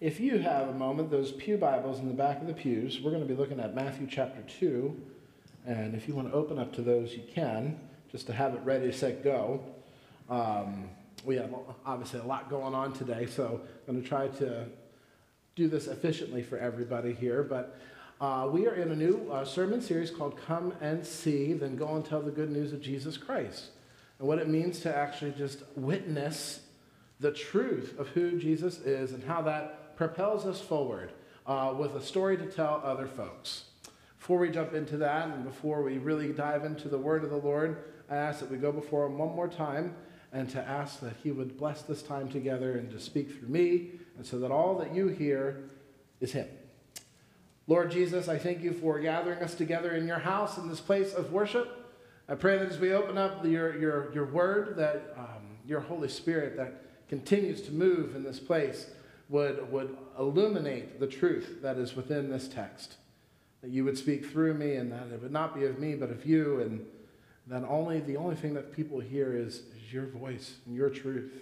If you have a moment, those Pew Bibles in the back of the pews, we're going to be looking at Matthew chapter 2. And if you want to open up to those, you can, just to have it ready, set, go. Um, we have obviously a lot going on today, so I'm going to try to do this efficiently for everybody here. But uh, we are in a new uh, sermon series called Come and See, then Go and Tell the Good News of Jesus Christ. And what it means to actually just witness the truth of who Jesus is and how that propels us forward uh, with a story to tell other folks. Before we jump into that and before we really dive into the word of the Lord, I ask that we go before Him one more time and to ask that He would bless this time together and to speak through me, and so that all that you hear is Him. Lord Jesus, I thank you for gathering us together in your house in this place of worship. I pray that as we open up your, your, your word, that um, your Holy Spirit that continues to move in this place would, would illuminate the truth that is within this text. That you would speak through me and that it would not be of me but of you, and that only the only thing that people hear is, is your voice and your truth.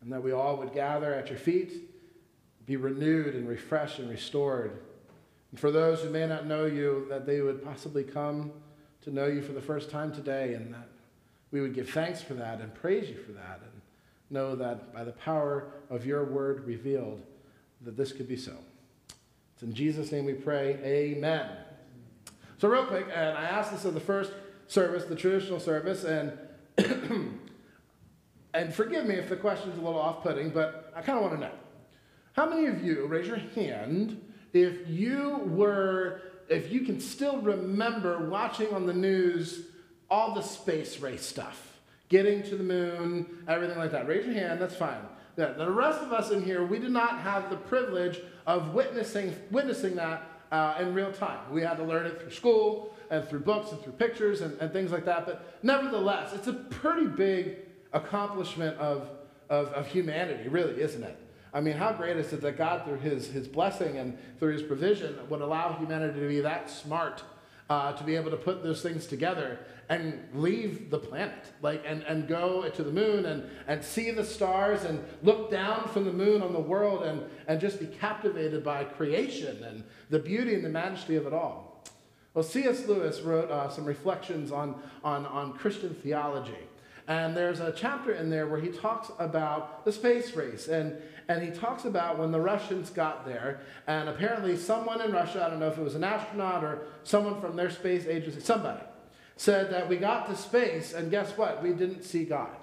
And that we all would gather at your feet, be renewed and refreshed and restored and for those who may not know you, that they would possibly come to know you for the first time today, and that we would give thanks for that and praise you for that, and know that by the power of your word revealed, that this could be so. It's in Jesus' name we pray. Amen. So, real quick, and I asked this in the first service, the traditional service, and and forgive me if the question's a little off-putting, but I kind of want to know. How many of you, raise your hand, if you were, if you can still remember watching on the news all the space race stuff, getting to the moon, everything like that, raise your hand, that's fine. The rest of us in here, we did not have the privilege of witnessing, witnessing that uh, in real time. We had to learn it through school and through books and through pictures and, and things like that. But nevertheless, it's a pretty big accomplishment of, of, of humanity, really, isn't it? I mean, how great is it that God, through his, his blessing and through his provision, would allow humanity to be that smart uh, to be able to put those things together and leave the planet, like, and, and go to the moon and, and see the stars and look down from the moon on the world and, and just be captivated by creation and the beauty and the majesty of it all. Well, C.S. Lewis wrote uh, some reflections on, on, on Christian theology. And there's a chapter in there where he talks about the space race. And, and he talks about when the Russians got there, and apparently someone in Russia, I don't know if it was an astronaut or someone from their space agency, somebody, said that we got to space, and guess what? We didn't see God.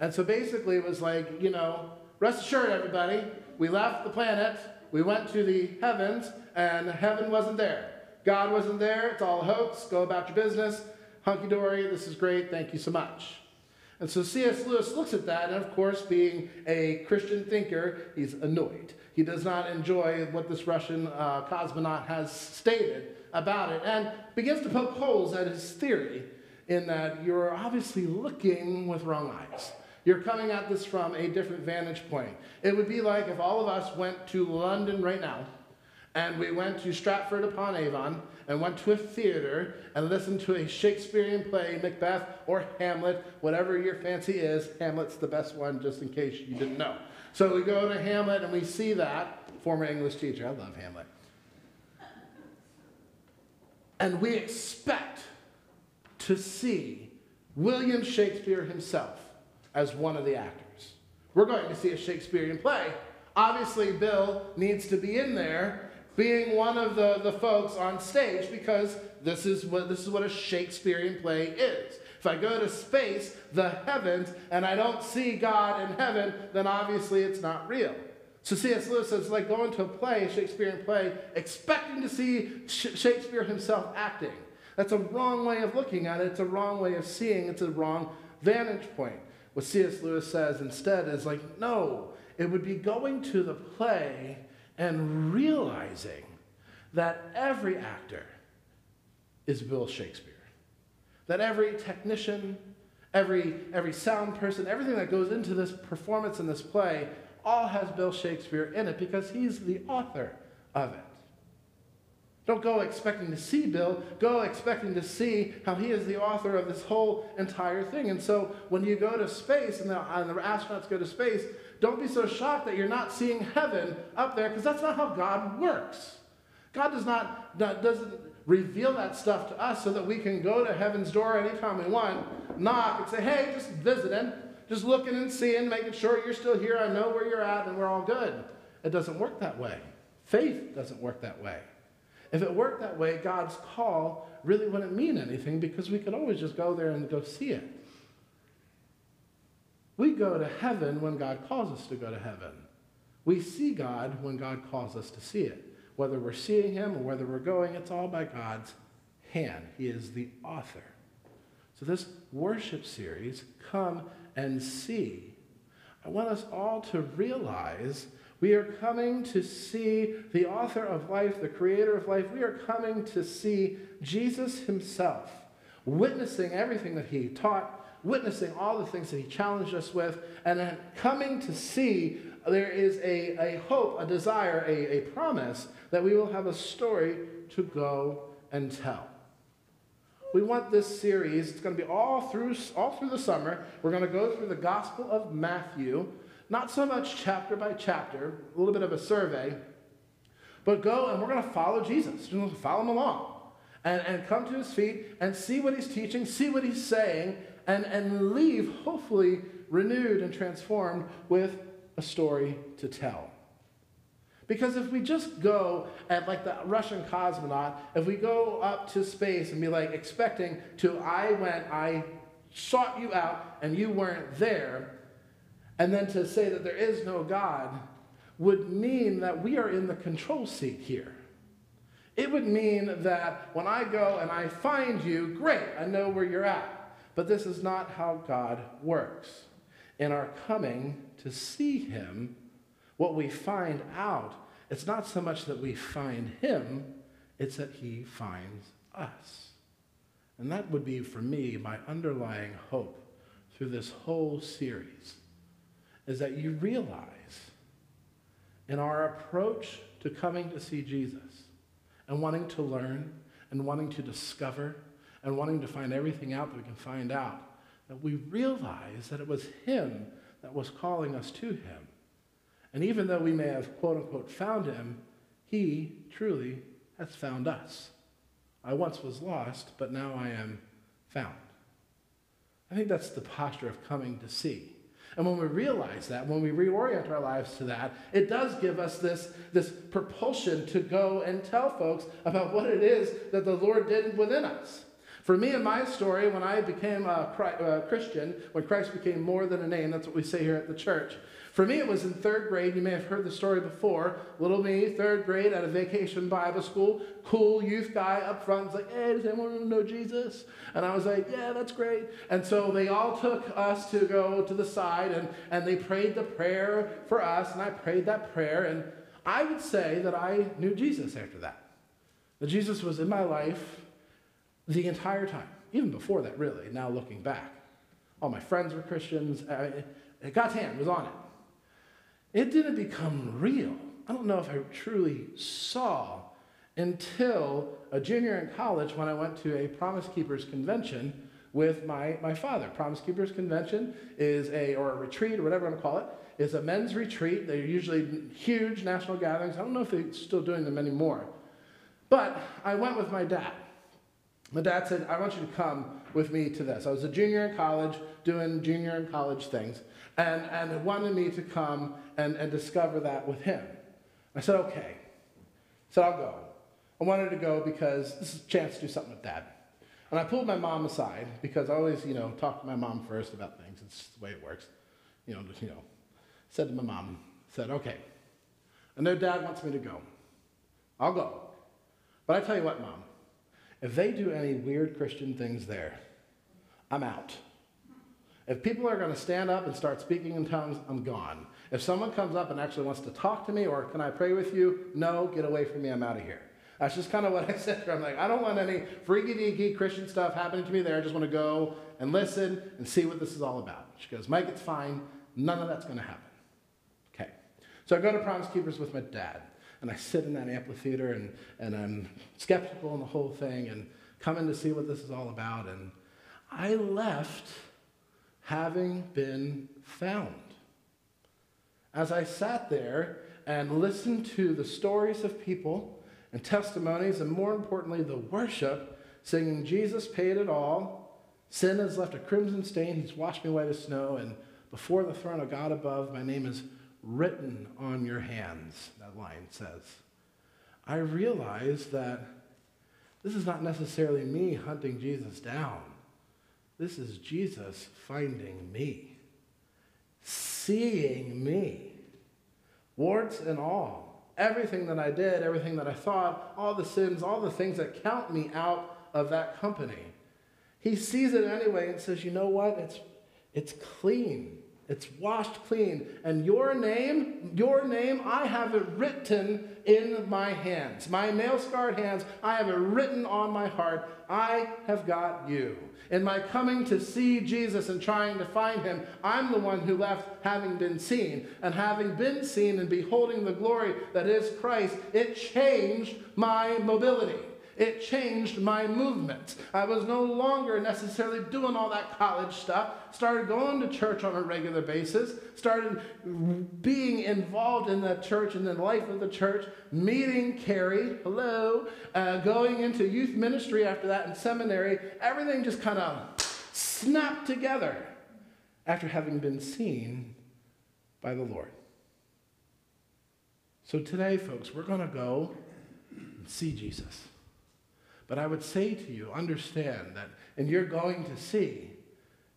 And so basically it was like, you know, rest assured, everybody, we left the planet, we went to the heavens, and heaven wasn't there. God wasn't there, it's all a hoax, go about your business, hunky dory, this is great, thank you so much. And so C.S. Lewis looks at that, and of course, being a Christian thinker, he's annoyed. He does not enjoy what this Russian uh, cosmonaut has stated about it and begins to poke holes at his theory in that you're obviously looking with wrong eyes. You're coming at this from a different vantage point. It would be like if all of us went to London right now and we went to Stratford upon Avon and went to a theater and listened to a Shakespearean play, Macbeth or Hamlet, whatever your fancy is. Hamlet's the best one, just in case you didn't know. So we go to Hamlet and we see that. Former English teacher, I love Hamlet. And we expect to see William Shakespeare himself as one of the actors. We're going to see a Shakespearean play. Obviously, Bill needs to be in there being one of the, the folks on stage because this is what this is what a Shakespearean play is. If I go to space, the heavens, and I don't see God in heaven, then obviously it's not real. So C.S. Lewis says, like going to a play, a Shakespearean play, expecting to see Shakespeare himself acting. That's a wrong way of looking at it. It's a wrong way of seeing. It's a wrong vantage point. What C.S. Lewis says instead is like, no, it would be going to the play and realizing that every actor is Bill Shakespeare. That every technician, every, every sound person, everything that goes into this performance in this play all has Bill Shakespeare in it because he's the author of it. Don't go expecting to see Bill. Go expecting to see how he is the author of this whole entire thing. And so when you go to space and the, and the astronauts go to space, don't be so shocked that you're not seeing heaven up there because that's not how God works. God does not, doesn't reveal that stuff to us so that we can go to heaven's door anytime we want, knock and say, hey, just visiting, just looking and seeing, making sure you're still here. I know where you're at and we're all good. It doesn't work that way. Faith doesn't work that way. If it worked that way, God's call really wouldn't mean anything because we could always just go there and go see it. We go to heaven when God calls us to go to heaven. We see God when God calls us to see it. Whether we're seeing Him or whether we're going, it's all by God's hand. He is the author. So, this worship series, Come and See, I want us all to realize we are coming to see the author of life, the creator of life. We are coming to see Jesus himself, witnessing everything that he taught, witnessing all the things that he challenged us with, and then coming to see there is a, a hope, a desire, a, a promise that we will have a story to go and tell. We want this series, it's going to be all through, all through the summer. We're going to go through the Gospel of Matthew not so much chapter by chapter, a little bit of a survey, but go and we're going to follow Jesus. We're going to follow him along and, and come to his feet and see what he's teaching, see what he's saying, and, and leave hopefully renewed and transformed with a story to tell. Because if we just go at like the Russian cosmonaut, if we go up to space and be like expecting to, I went, I sought you out, and you weren't there, and then to say that there is no God would mean that we are in the control seat here. It would mean that when I go and I find you, great, I know where you're at. But this is not how God works. In our coming to see Him, what we find out, it's not so much that we find Him, it's that He finds us. And that would be, for me, my underlying hope through this whole series is that you realize in our approach to coming to see Jesus and wanting to learn and wanting to discover and wanting to find everything out that we can find out, that we realize that it was Him that was calling us to Him. And even though we may have, quote unquote, found Him, He truly has found us. I once was lost, but now I am found. I think that's the posture of coming to see. And when we realize that, when we reorient our lives to that, it does give us this, this propulsion to go and tell folks about what it is that the Lord did within us. For me and my story, when I became a Christian, when Christ became more than a name, that's what we say here at the church. For me, it was in third grade. You may have heard the story before. Little me, third grade at a vacation Bible school. Cool youth guy up front was like, hey, does anyone know Jesus? And I was like, yeah, that's great. And so they all took us to go to the side and, and they prayed the prayer for us. And I prayed that prayer. And I would say that I knew Jesus after that. That Jesus was in my life the entire time, even before that, really, now looking back. All my friends were Christians. God's hand was on it. It didn't become real. I don't know if I truly saw until a junior in college when I went to a Promise Keepers convention with my, my father. Promise Keepers convention is a, or a retreat, or whatever you want to call it, is a men's retreat. They're usually huge national gatherings. I don't know if they're still doing them anymore. But I went with my dad. My dad said, I want you to come with me to this. I was a junior in college doing junior and college things and, and wanted me to come and, and discover that with him. I said, okay. Said, I'll go. I wanted to go because this is a chance to do something with dad. And I pulled my mom aside because I always, you know, talk to my mom first about things. It's the way it works. You know, you know. Said to my mom, said, okay, I know dad wants me to go. I'll go. But I tell you what, mom, if they do any weird Christian things there, I'm out. If people are going to stand up and start speaking in tongues, I'm gone. If someone comes up and actually wants to talk to me or can I pray with you, no, get away from me, I'm out of here. That's just kind of what I said. I'm like, I don't want any freaky deaky Christian stuff happening to me there. I just want to go and listen and see what this is all about. She goes, Mike, it's fine. None of that's going to happen. Okay. So I go to Promise Keepers with my dad. And I sit in that amphitheater and, and I'm skeptical on the whole thing and coming to see what this is all about. And I left having been found. As I sat there and listened to the stories of people and testimonies, and more importantly, the worship, singing, Jesus paid it all, sin has left a crimson stain, he's washed me white as snow, and before the throne of God above, my name is written on your hands, that line says. I realize that this is not necessarily me hunting Jesus down. This is Jesus finding me, seeing me, warts and all. Everything that I did, everything that I thought, all the sins, all the things that count me out of that company. He sees it anyway and says, You know what? It's, it's clean. It's washed clean. And your name, your name, I have it written in my hands. My nail scarred hands, I have it written on my heart. I have got you. In my coming to see Jesus and trying to find him, I'm the one who left having been seen. And having been seen and beholding the glory that is Christ, it changed my mobility. It changed my movement. I was no longer necessarily doing all that college stuff. Started going to church on a regular basis. Started being involved in the church and the life of the church. Meeting Carrie, hello. Uh, going into youth ministry after that in seminary. Everything just kind of snapped together after having been seen by the Lord. So today, folks, we're going to go and see Jesus. But I would say to you, understand that, and you're going to see,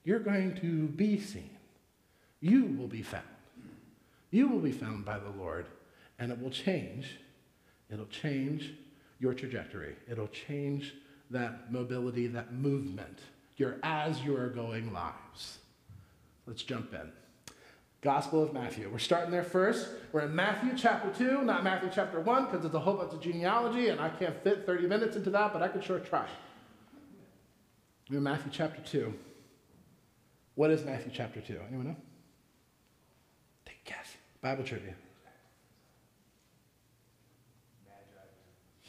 you're going to be seen. You will be found. You will be found by the Lord, and it will change. It'll change your trajectory. It'll change that mobility, that movement, your as you are going lives. Let's jump in. Gospel of Matthew. We're starting there first. We're in Matthew chapter 2, not Matthew chapter 1, because it's a whole bunch of genealogy, and I can't fit 30 minutes into that, but I could sure try. We're in Matthew chapter 2. What is Matthew chapter 2? Anyone know? Take a guess. Bible trivia.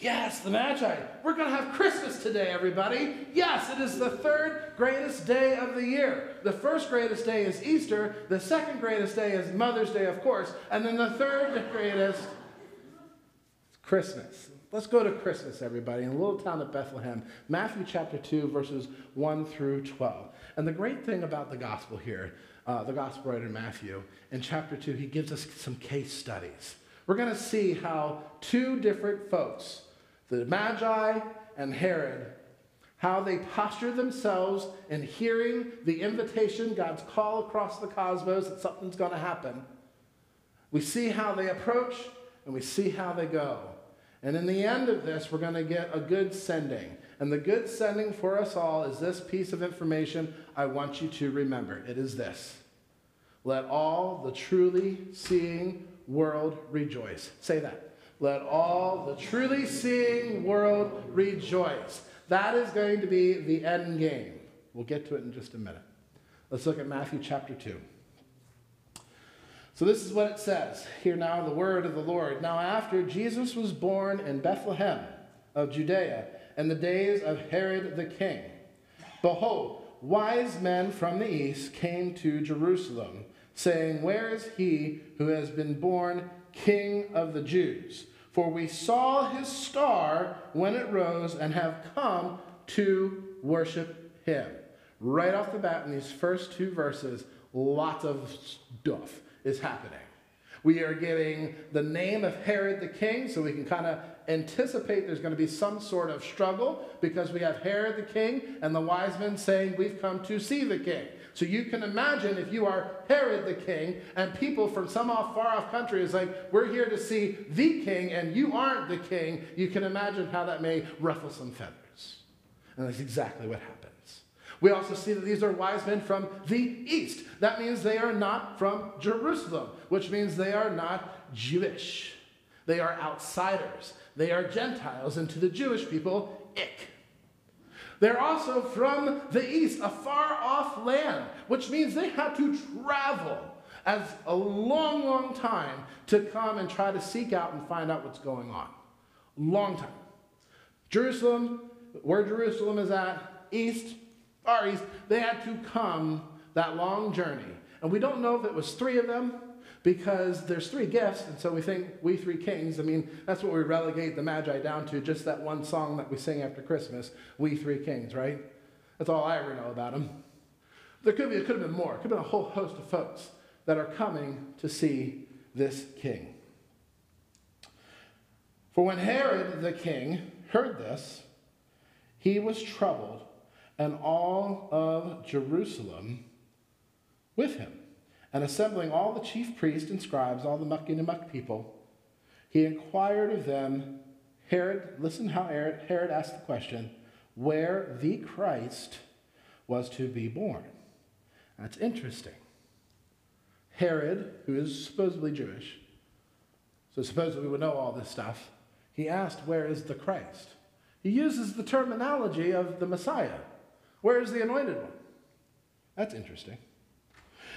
Yes, the Magi. We're going to have Christmas today, everybody. Yes, it is the third greatest day of the year. The first greatest day is Easter. The second greatest day is Mother's Day, of course. And then the third greatest is Christmas. Let's go to Christmas, everybody, in a little town of Bethlehem. Matthew chapter 2, verses 1 through 12. And the great thing about the gospel here, uh, the gospel writer Matthew, in chapter 2, he gives us some case studies. We're going to see how two different folks, the Magi and Herod, how they posture themselves in hearing the invitation, God's call across the cosmos that something's going to happen. We see how they approach and we see how they go. And in the end of this, we're going to get a good sending. And the good sending for us all is this piece of information I want you to remember. It is this Let all the truly seeing world rejoice. Say that. Let all the truly seeing world rejoice. That is going to be the end game. We'll get to it in just a minute. Let's look at Matthew chapter 2. So, this is what it says. Hear now the word of the Lord. Now, after Jesus was born in Bethlehem of Judea, in the days of Herod the king, behold, wise men from the east came to Jerusalem, saying, Where is he who has been born king of the Jews? For we saw his star when it rose and have come to worship him. Right off the bat, in these first two verses, lots of stuff is happening. We are getting the name of Herod the king, so we can kind of anticipate there's going to be some sort of struggle because we have Herod the king and the wise men saying, We've come to see the king. So you can imagine if you are Herod the king and people from some off far off country is like, we're here to see the king and you aren't the king, you can imagine how that may ruffle some feathers. And that's exactly what happens. We also see that these are wise men from the east. That means they are not from Jerusalem, which means they are not Jewish. They are outsiders. They are Gentiles, and to the Jewish people, ick. They're also from the east, a far off land, which means they had to travel as a long, long time to come and try to seek out and find out what's going on. Long time. Jerusalem, where Jerusalem is at, east, far east, they had to come that long journey. And we don't know if it was three of them because there's three gifts, and so we think we three kings. I mean, that's what we relegate the Magi down to, just that one song that we sing after Christmas, We Three Kings, right? That's all I ever know about them. There could be, it could have been more. It could have been a whole host of folks that are coming to see this king. For when Herod the king heard this, he was troubled, and all of Jerusalem with him. And assembling all the chief priests and scribes, all the mucking people, he inquired of them, Herod, listen how Herod, Herod asked the question, where the Christ was to be born. That's interesting. Herod, who is supposedly Jewish, so supposedly we would know all this stuff, he asked, Where is the Christ? He uses the terminology of the Messiah. Where is the anointed one? That's interesting.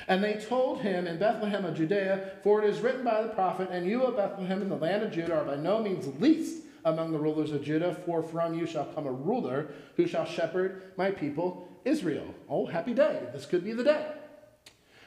And they told him in Bethlehem of Judea, For it is written by the prophet, And you, O Bethlehem, in the land of Judah, are by no means least among the rulers of Judah, for from you shall come a ruler who shall shepherd my people Israel. Oh, happy day. This could be the day.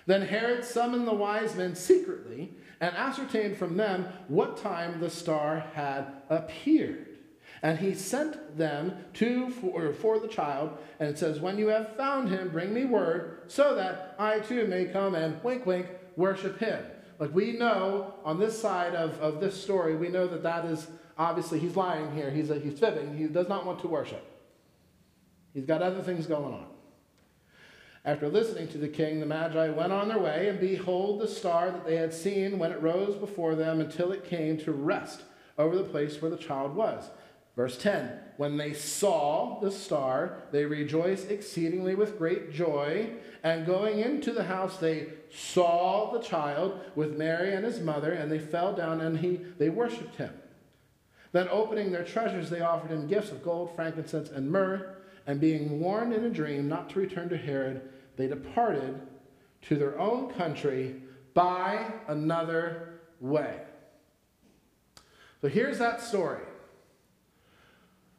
Then Herod summoned the wise men secretly and ascertained from them what time the star had appeared. And he sent them to for, for the child, and it says, When you have found him, bring me word, so that I too may come and wink, wink, worship him. Like we know on this side of, of this story, we know that that is obviously he's lying here. He's, a, he's fibbing. He does not want to worship. He's got other things going on. After listening to the king, the Magi went on their way, and behold, the star that they had seen when it rose before them until it came to rest over the place where the child was. Verse 10 When they saw the star, they rejoiced exceedingly with great joy. And going into the house, they saw the child with Mary and his mother, and they fell down and he, they worshipped him. Then, opening their treasures, they offered him gifts of gold, frankincense, and myrrh. And being warned in a dream not to return to Herod, they departed to their own country by another way. So here's that story.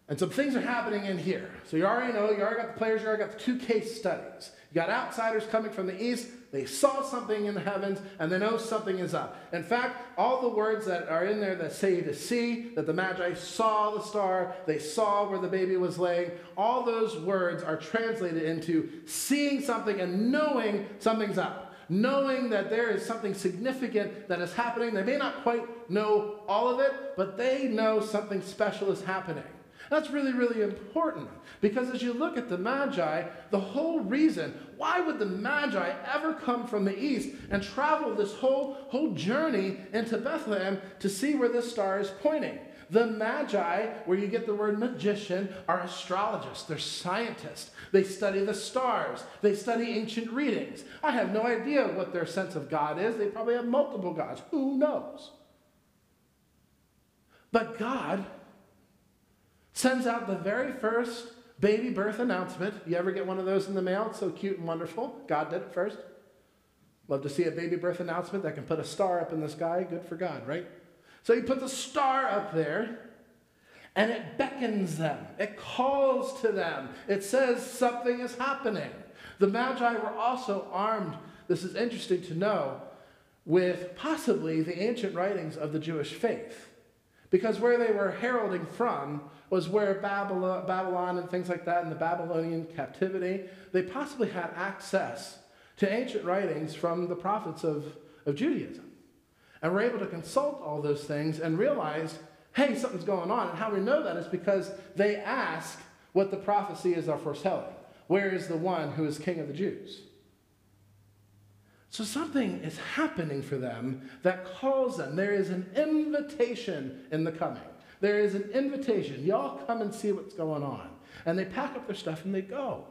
And some things are happening in here. So you already know, you already got the players, you already got the two case studies. You got outsiders coming from the east, they saw something in the heavens, and they know something is up. In fact, all the words that are in there that say to see, that the Magi saw the star, they saw where the baby was laying, all those words are translated into seeing something and knowing something's up knowing that there is something significant that is happening. They may not quite know all of it, but they know something special is happening. That's really, really important because as you look at the Magi, the whole reason why would the Magi ever come from the east and travel this whole, whole journey into Bethlehem to see where this star is pointing? The Magi, where you get the word magician, are astrologists. They're scientists. They study the stars. They study ancient readings. I have no idea what their sense of God is. They probably have multiple gods. Who knows? But God sends out the very first baby birth announcement. You ever get one of those in the mail? It's so cute and wonderful. God did it first. Love to see a baby birth announcement that can put a star up in the sky. Good for God, right? So he puts a star up there and it beckons them, it calls to them, it says something is happening. The Magi were also armed, this is interesting to know, with possibly the ancient writings of the Jewish faith. Because where they were heralding from was where Babylon, Babylon and things like that in the Babylonian captivity, they possibly had access to ancient writings from the prophets of, of Judaism. And were able to consult all those things and realize, hey, something's going on. And how we know that is because they ask what the prophecy is are foretelling. Where is the one who is king of the Jews? So something is happening for them that calls them. There is an invitation in the coming. There is an invitation. Y'all come and see what's going on. And they pack up their stuff and they go.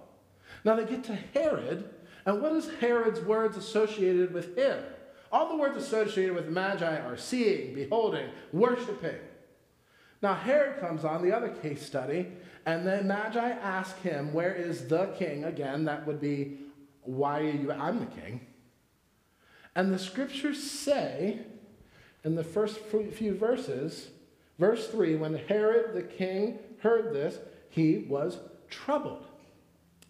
Now they get to Herod, and what is Herod's words associated with him? All the words associated with Magi are seeing, beholding, worshiping. Now Herod comes on, the other case study, and then Magi ask him, Where is the king? Again, that would be, Why are you? I'm the king. And the scriptures say in the first few verses, verse 3, when Herod the king heard this, he was troubled.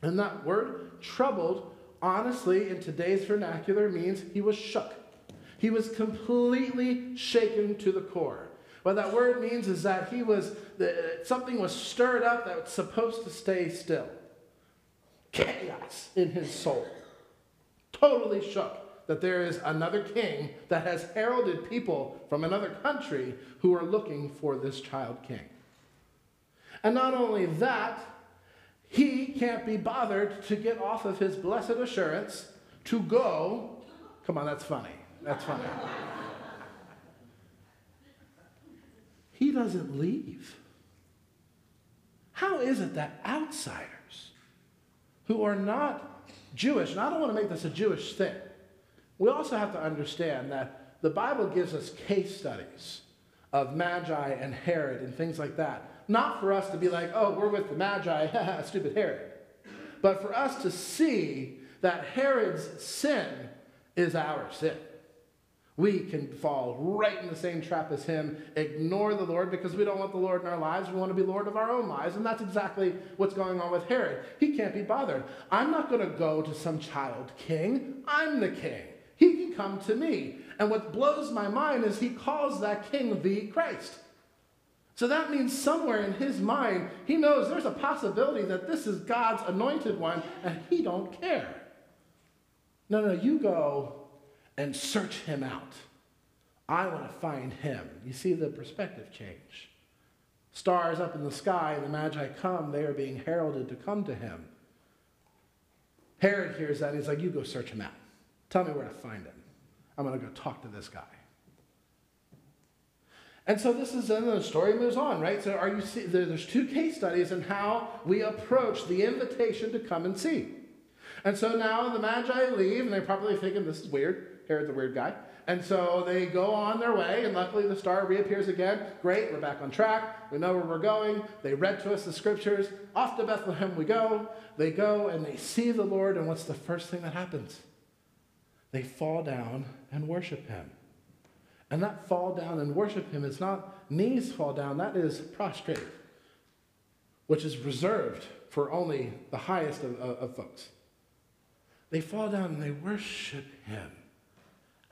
And that word troubled, honestly, in today's vernacular, means he was shook. He was completely shaken to the core. What that word means is that he was, something was stirred up that was supposed to stay still. Chaos in his soul. Totally shook that there is another king that has heralded people from another country who are looking for this child king. And not only that, he can't be bothered to get off of his blessed assurance to go. Come on, that's funny. That's funny. he doesn't leave. How is it that outsiders who are not Jewish, and I don't want to make this a Jewish thing, we also have to understand that the Bible gives us case studies of Magi and Herod and things like that. Not for us to be like, oh, we're with the Magi, stupid Herod. But for us to see that Herod's sin is our sin. We can fall right in the same trap as him, ignore the Lord because we don't want the Lord in our lives. We want to be Lord of our own lives. And that's exactly what's going on with Herod. He can't be bothered. I'm not going to go to some child king. I'm the king. He can come to me. And what blows my mind is he calls that king the Christ. So that means somewhere in his mind, he knows there's a possibility that this is God's anointed one, and he don't care. No, no, you go and search him out. I want to find him. You see the perspective change. Stars up in the sky, the Magi come, they are being heralded to come to him. Herod hears that, he's like, You go search him out. Tell me where to find him. I'm going to go talk to this guy. And so this is, and the story moves on, right? So are you see, there's two case studies in how we approach the invitation to come and see. And so now the Magi leave, and they're probably thinking, this is weird. Herod's a weird guy. And so they go on their way, and luckily the star reappears again. Great, we're back on track. We know where we're going. They read to us the scriptures. Off to Bethlehem we go. They go and they see the Lord, and what's the first thing that happens? They fall down and worship him. And that fall down and worship him is not knees fall down, that is prostrate, which is reserved for only the highest of, of, of folks. They fall down and they worship him.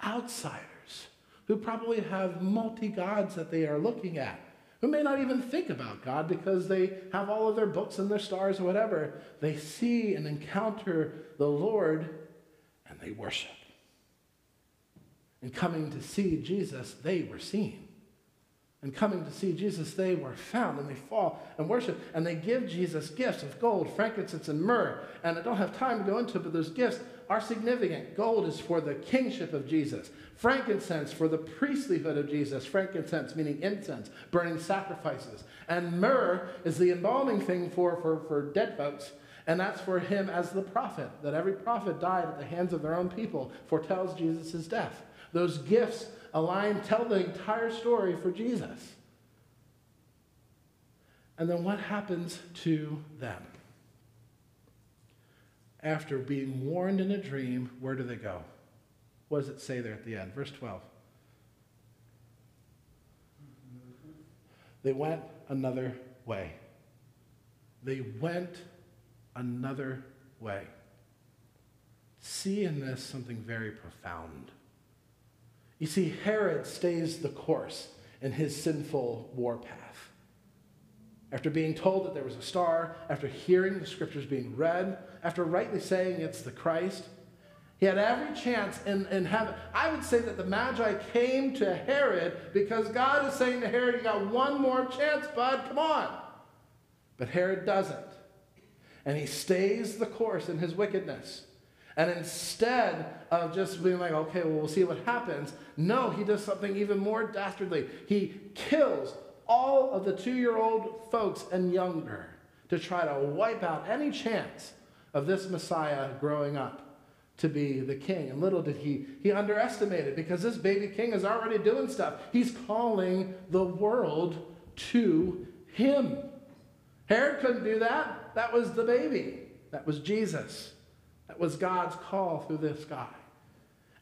Outsiders who probably have multi gods that they are looking at, who may not even think about God because they have all of their books and their stars or whatever, they see and encounter the Lord and they worship and coming to see Jesus, they were seen. And coming to see Jesus, they were found, and they fall and worship, and they give Jesus gifts of gold, frankincense, and myrrh. And I don't have time to go into it, but those gifts are significant. Gold is for the kingship of Jesus, frankincense for the priestlyhood of Jesus, frankincense meaning incense, burning sacrifices. And myrrh is the embalming thing for, for, for dead folks. And that's for him as the prophet, that every prophet died at the hands of their own people, foretells Jesus' death. Those gifts align, tell the entire story for Jesus. And then what happens to them? After being warned in a dream, where do they go? What does it say there at the end? Verse 12. They went another way. They went another way. See in this something very profound. You see, Herod stays the course in his sinful warpath. After being told that there was a star, after hearing the scriptures being read, after rightly saying it's the Christ, he had every chance in, in heaven. I would say that the Magi came to Herod because God is saying to Herod, You got one more chance, bud, come on. But Herod doesn't. And he stays the course in his wickedness. And instead of just being like, okay, well, we'll see what happens, no, he does something even more dastardly. He kills all of the two year old folks and younger to try to wipe out any chance of this Messiah growing up to be the king. And little did he, he underestimated because this baby king is already doing stuff. He's calling the world to him. Herod couldn't do that. That was the baby, that was Jesus. That was God's call through this guy.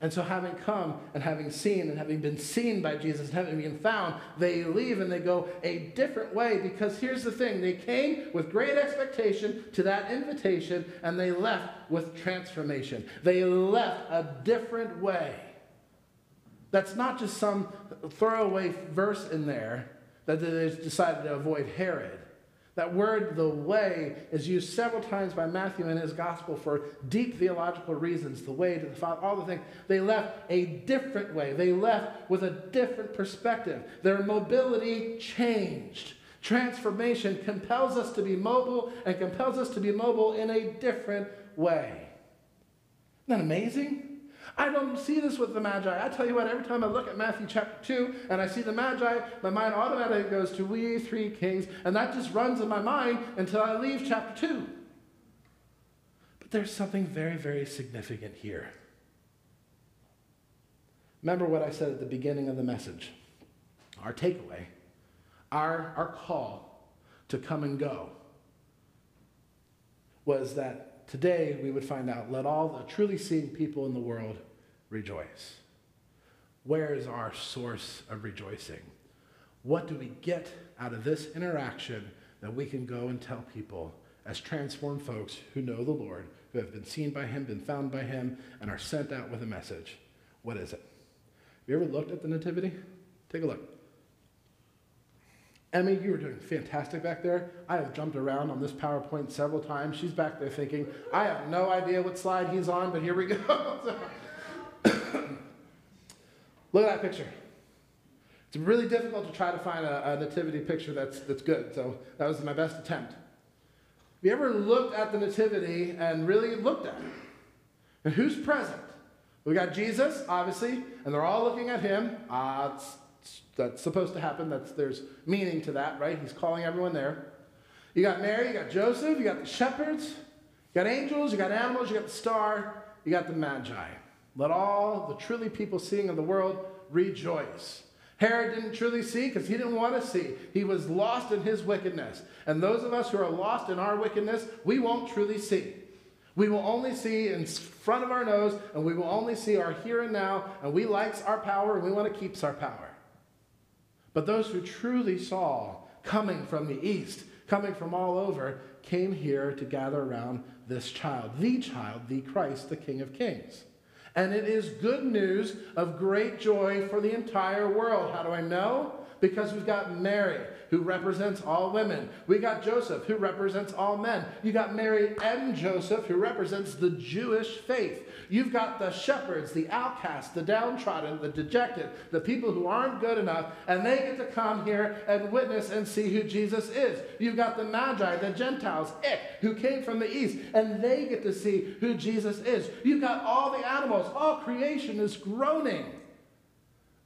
And so, having come and having seen and having been seen by Jesus and having been found, they leave and they go a different way because here's the thing they came with great expectation to that invitation and they left with transformation. They left a different way. That's not just some throwaway verse in there that they decided to avoid Herod. That word, the way, is used several times by Matthew in his gospel for deep theological reasons the way to the Father, all the things. They left a different way. They left with a different perspective. Their mobility changed. Transformation compels us to be mobile and compels us to be mobile in a different way. Isn't that amazing? I don't see this with the Magi. I tell you what, every time I look at Matthew chapter 2 and I see the Magi, my mind automatically goes to we three kings, and that just runs in my mind until I leave chapter 2. But there's something very, very significant here. Remember what I said at the beginning of the message. Our takeaway, our, our call to come and go was that Today, we would find out let all the truly seeing people in the world rejoice. Where is our source of rejoicing? What do we get out of this interaction that we can go and tell people as transformed folks who know the Lord, who have been seen by Him, been found by Him, and are sent out with a message? What is it? Have you ever looked at the Nativity? Take a look. Emmy, you were doing fantastic back there. I have jumped around on this PowerPoint several times. She's back there thinking, I have no idea what slide he's on, but here we go. Look at that picture. It's really difficult to try to find a, a, nativity picture that's, that's good, so that was my best attempt. Have you ever looked at the nativity and really looked at it? And who's present? We got Jesus, obviously, and they're all looking at him. Uh, that's supposed to happen. That's, there's meaning to that, right? He's calling everyone there. You got Mary, you got Joseph, you got the shepherds, you got angels, you got animals, you got the star, you got the magi. Let all the truly people seeing of the world rejoice. Herod didn't truly see because he didn't want to see. He was lost in his wickedness. And those of us who are lost in our wickedness, we won't truly see. We will only see in front of our nose, and we will only see our here and now, and we likes our power, and we want to keep our power. But those who truly saw coming from the east, coming from all over, came here to gather around this child, the child, the Christ, the King of Kings. And it is good news of great joy for the entire world. How do I know? Because we've got Mary, who represents all women. We got Joseph, who represents all men. You got Mary and Joseph, who represents the Jewish faith. You've got the shepherds, the outcasts, the downtrodden, the dejected, the people who aren't good enough, and they get to come here and witness and see who Jesus is. You've got the Magi, the Gentiles, it, who came from the east, and they get to see who Jesus is. You've got all the animals, all creation is groaning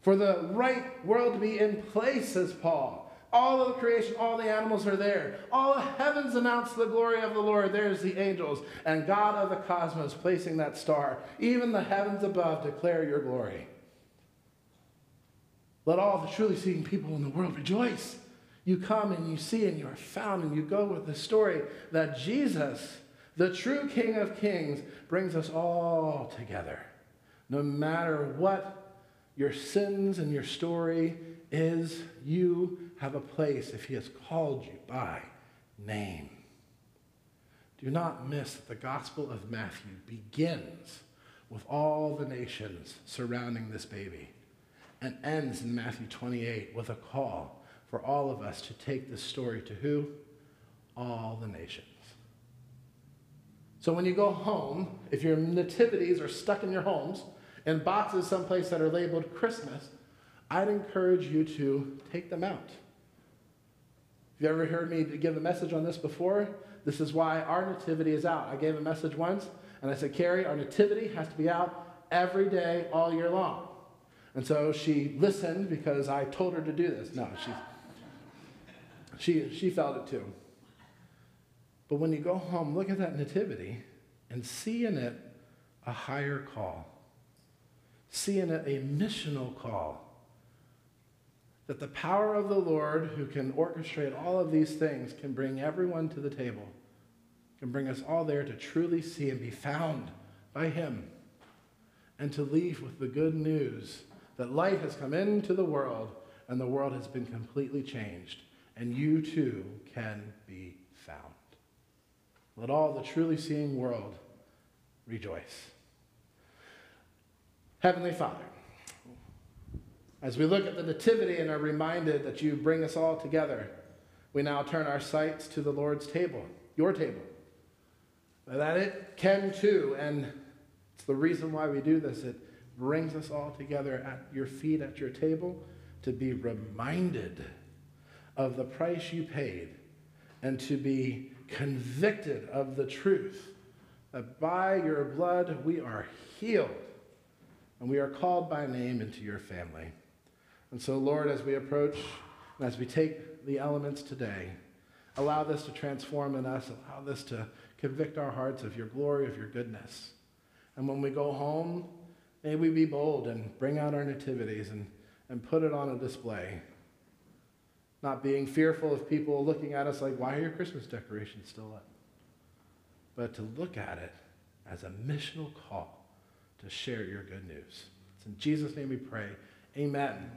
for the right world to be in place, says Paul. All of the creation, all the animals are there. All the heavens announce the glory of the Lord. There's the angels and God of the cosmos placing that star. Even the heavens above declare your glory. Let all the truly seeing people in the world rejoice. You come and you see and you are found and you go with the story that Jesus, the true King of Kings, brings us all together. No matter what your sins and your story is, you have a place if he has called you by name. Do not miss that the Gospel of Matthew begins with all the nations surrounding this baby and ends in Matthew 28 with a call for all of us to take this story to who? All the nations. So when you go home, if your nativities are stuck in your homes in boxes someplace that are labeled Christmas, I'd encourage you to take them out have you ever heard me give a message on this before? This is why our nativity is out. I gave a message once, and I said, Carrie, our nativity has to be out every day, all year long. And so she listened because I told her to do this. No, she, she, she felt it too. But when you go home, look at that nativity and see in it a higher call. See in it a missional call that the power of the Lord, who can orchestrate all of these things, can bring everyone to the table, can bring us all there to truly see and be found by Him. and to leave with the good news that light has come into the world and the world has been completely changed, and you too can be found. Let all the truly seeing world rejoice. Heavenly Father, as we look at the Nativity and are reminded that you bring us all together, we now turn our sights to the Lord's table, your table. That it can too, and it's the reason why we do this. It brings us all together at your feet, at your table, to be reminded of the price you paid and to be convicted of the truth that by your blood we are healed and we are called by name into your family. And so, Lord, as we approach and as we take the elements today, allow this to transform in us, allow this to convict our hearts of your glory, of your goodness. And when we go home, may we be bold and bring out our nativities and, and put it on a display. Not being fearful of people looking at us like, why are your Christmas decorations still up? But to look at it as a missional call to share your good news. It's in Jesus' name we pray. Amen.